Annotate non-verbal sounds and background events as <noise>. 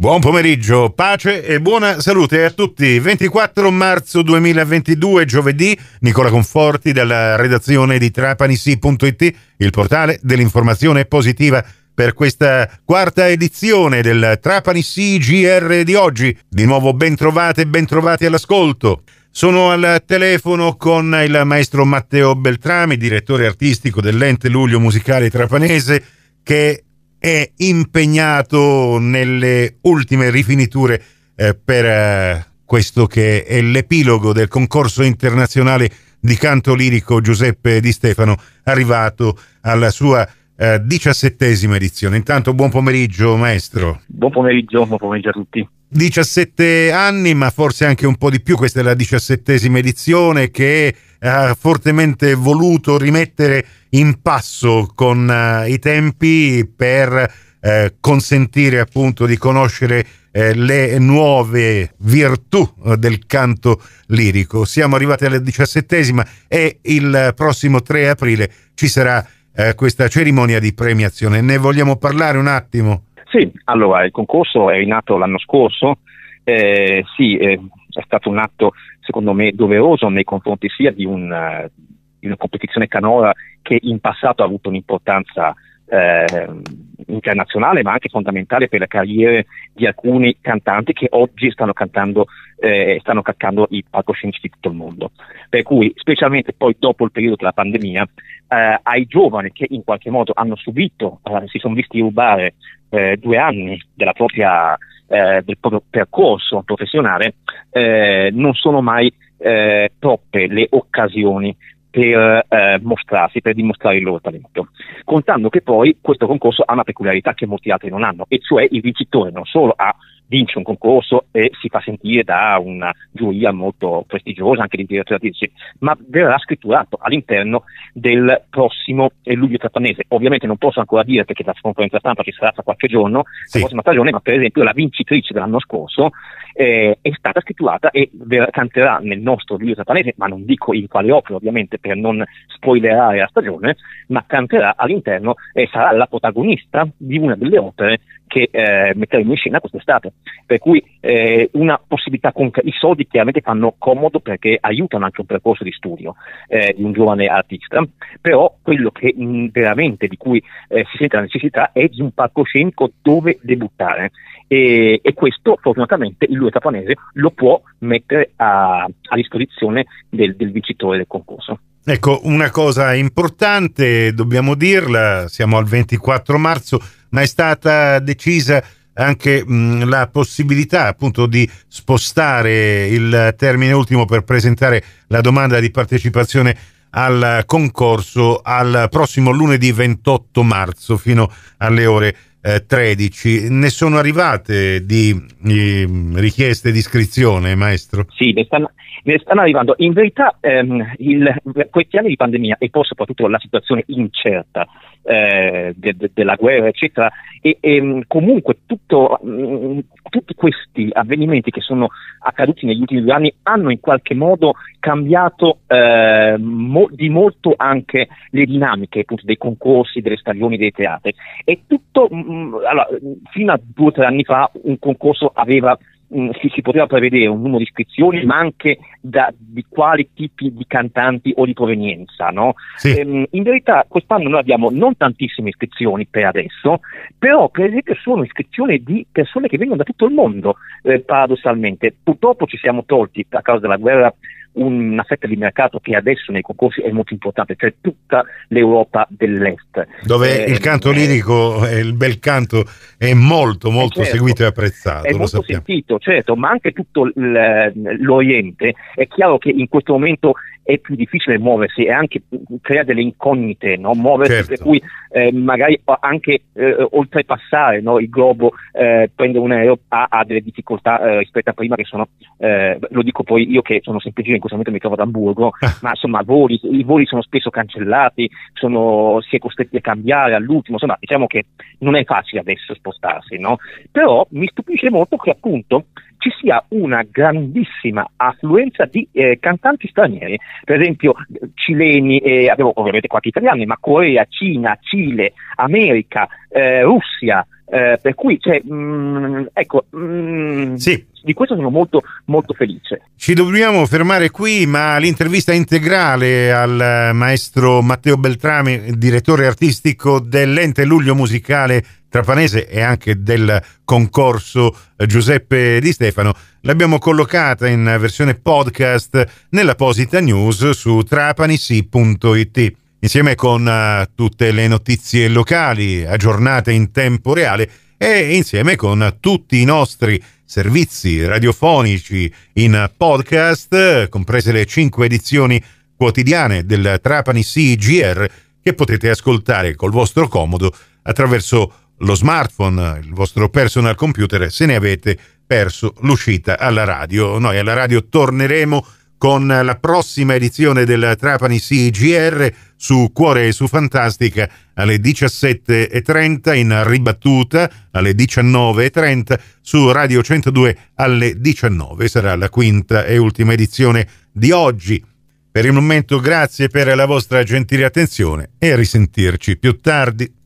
Buon pomeriggio, pace e buona salute a tutti. 24 marzo 2022, giovedì, Nicola Conforti dalla redazione di trapanisi.it, il portale dell'informazione positiva per questa quarta edizione del Trapani CGR di oggi. Di nuovo ben trovate e ben trovati all'ascolto. Sono al telefono con il maestro Matteo Beltrami, direttore artistico dell'ente Luglio Musicale Trapanese, che è impegnato nelle ultime rifiniture eh, per eh, questo che è l'epilogo del concorso internazionale di canto lirico Giuseppe Di Stefano, arrivato alla sua eh, diciassettesima edizione. Intanto buon pomeriggio maestro. Buon pomeriggio, buon pomeriggio a tutti. 17 anni, ma forse anche un po' di più, questa è la diciassettesima edizione che ha fortemente voluto rimettere in passo con uh, i tempi per uh, consentire appunto di conoscere uh, le nuove virtù del canto lirico. Siamo arrivati alla diciassettesima e il prossimo 3 aprile ci sarà questa cerimonia di premiazione. Ne vogliamo parlare un attimo? Sì, allora il concorso è nato l'anno scorso, eh, sì, eh, è stato un atto secondo me doveroso nei confronti sia di, un, uh, di una competizione canora che in passato ha avuto un'importanza eh, internazionale ma anche fondamentale per le carriere di alcuni cantanti che oggi stanno cantando, eh, stanno cantando i palcoscenici di tutto il mondo. Per cui, specialmente poi dopo il periodo della pandemia, eh, ai giovani che in qualche modo hanno subito, eh, si sono visti rubare eh, due anni della propria eh, del proprio percorso professionale, eh, non sono mai eh, troppe le occasioni per eh, mostrarsi, per dimostrare il loro talento. Contando che poi questo concorso ha una peculiarità che molti altri non hanno, e cioè il vincitore non solo ha vince un concorso e si fa sentire da una giuria molto prestigiosa anche di direttori artistici, ma verrà scritturato all'interno del prossimo luglio trapanese. Ovviamente non posso ancora dire perché la conferenza stampa ci sarà tra qualche giorno, sì. la prossima stagione, ma per esempio la vincitrice dell'anno scorso eh, è stata scritturata e ver- canterà nel nostro luglio trapanese, ma non dico in quale opera ovviamente per non spoilerare la stagione, ma canterà all'interno e sarà la protagonista di una delle opere che eh, metteremo in scena quest'estate. Per cui eh, una possibilità concreta, i soldi chiaramente fanno comodo perché aiutano anche un percorso di studio eh, di un giovane artista, però quello che mh, veramente di cui eh, si sente la necessità è di un palcoscenico dove debuttare e, e questo fortunatamente il Lue Tapanese lo può mettere a, a disposizione del, del vincitore del concorso. Ecco, una cosa importante, dobbiamo dirla, siamo al 24 marzo, ma è stata decisa anche mh, la possibilità appunto di spostare il termine ultimo per presentare la domanda di partecipazione al concorso al prossimo lunedì 28 marzo fino alle ore eh, 13. Ne sono arrivate di, di richieste di iscrizione, maestro? Sì, ne stanno, ne stanno arrivando. In verità ehm, il, questi anni di pandemia e poi soprattutto la situazione incerta eh, de, de, della guerra, eccetera, e, e comunque tutto, mh, mm, tutti questi avvenimenti che sono accaduti negli ultimi due anni hanno in qualche modo cambiato eh, mo, di molto anche le dinamiche appunto, dei concorsi, delle stagioni, dei teatri. E tutto, mh, mm, allora, fino a due o tre anni fa un concorso aveva mh, mm, si, si, poteva prevedere un numero di iscrizioni, ma anche da, di quali tipi di cantanti o di provenienza. No? Sì. Ehm, in verità quest'anno noi abbiamo non tantissime iscrizioni per adesso, però per esempio sono iscrizioni di persone che vengono da tutto il mondo, eh, paradossalmente. Purtroppo ci siamo tolti a causa della guerra una fetta di mercato che adesso nei concorsi è molto importante, cioè tutta l'Europa dell'Est. Dove eh, il canto lirico, eh, il bel canto è molto molto certo, seguito e apprezzato. È molto sappiamo. sentito, certo, ma anche tutto l'Oriente. È chiaro che in questo momento è più difficile muoversi e anche crea delle incognite, no? muoversi certo. per cui eh, magari anche eh, oltrepassare no? il globo, eh, prendere un aereo ha, ha delle difficoltà eh, rispetto a prima che sono, eh, lo dico poi io che sono semplicemente in questo momento mi trovo ad Hamburgo, <laughs> ma insomma voli, i voli sono spesso cancellati, sono, si è costretti a cambiare all'ultimo, insomma diciamo che non è facile adesso spostarsi, no? però mi stupisce molto che appunto ci sia una grandissima affluenza di eh, cantanti stranieri, per esempio cileni, eh, avevo ovviamente qualche italiani, ma Corea, Cina, Cile, America, eh, Russia, Eh, per cui, cioè, mh, mm, ecco, mh, mm, sì. Di questo sono molto, molto felice. Ci dobbiamo fermare qui, ma l'intervista integrale al maestro Matteo Beltrami, direttore artistico dell'ente Luglio Musicale Trapanese e anche del concorso Giuseppe Di Stefano, l'abbiamo collocata in versione podcast nell'apposita news su trapanisi.it insieme con uh, tutte le notizie locali aggiornate in tempo reale e insieme con tutti i nostri servizi radiofonici in podcast, comprese le cinque edizioni quotidiane del Trapani CGR che potete ascoltare col vostro comodo attraverso lo smartphone, il vostro personal computer se ne avete perso l'uscita alla radio. Noi alla radio torneremo con la prossima edizione del Trapani CGR su Cuore e su Fantastica alle 17.30 in ribattuta alle 19.30 su Radio 102 alle 19. Sarà la quinta e ultima edizione di oggi. Per il momento grazie per la vostra gentile attenzione e a risentirci più tardi.